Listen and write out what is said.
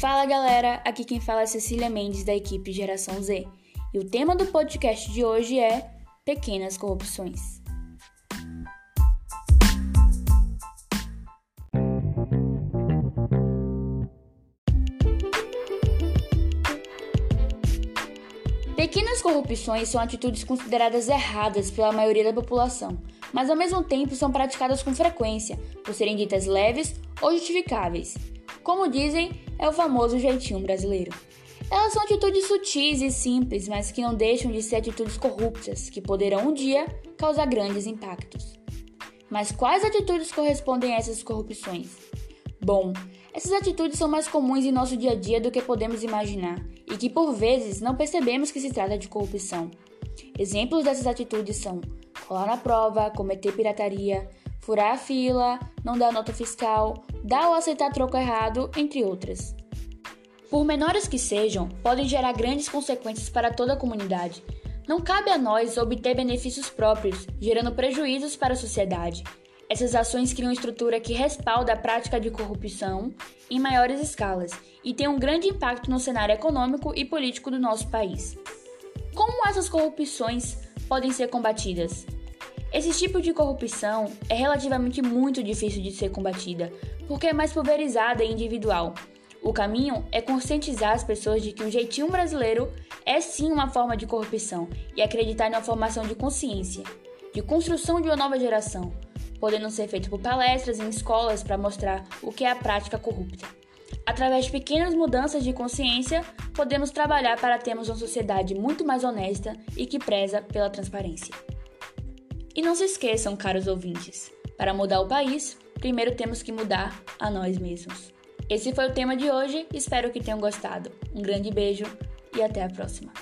Fala galera, aqui quem fala é Cecília Mendes da equipe Geração Z. E o tema do podcast de hoje é Pequenas Corrupções. Pequenas corrupções são atitudes consideradas erradas pela maioria da população, mas ao mesmo tempo são praticadas com frequência, por serem ditas leves ou justificáveis. Como dizem, é o famoso jeitinho brasileiro. Elas são atitudes sutis e simples, mas que não deixam de ser atitudes corruptas, que poderão um dia causar grandes impactos. Mas quais atitudes correspondem a essas corrupções? Bom, essas atitudes são mais comuns em nosso dia a dia do que podemos imaginar e que por vezes não percebemos que se trata de corrupção. Exemplos dessas atitudes são colar na prova, cometer pirataria, furar a fila, não dar nota fiscal, dar ou aceitar troco errado, entre outras. Por menores que sejam, podem gerar grandes consequências para toda a comunidade. Não cabe a nós obter benefícios próprios, gerando prejuízos para a sociedade. Essas ações criam estrutura que respalda a prática de corrupção em maiores escalas e tem um grande impacto no cenário econômico e político do nosso país. Como essas corrupções podem ser combatidas? Esse tipo de corrupção é relativamente muito difícil de ser combatida, porque é mais pulverizada e individual. O caminho é conscientizar as pessoas de que o jeitinho brasileiro é sim uma forma de corrupção e acreditar na formação de consciência, de construção de uma nova geração, podendo ser feito por palestras em escolas para mostrar o que é a prática corrupta. Através de pequenas mudanças de consciência, podemos trabalhar para termos uma sociedade muito mais honesta e que preza pela transparência. E não se esqueçam, caros ouvintes, para mudar o país, primeiro temos que mudar a nós mesmos. Esse foi o tema de hoje, espero que tenham gostado. Um grande beijo e até a próxima.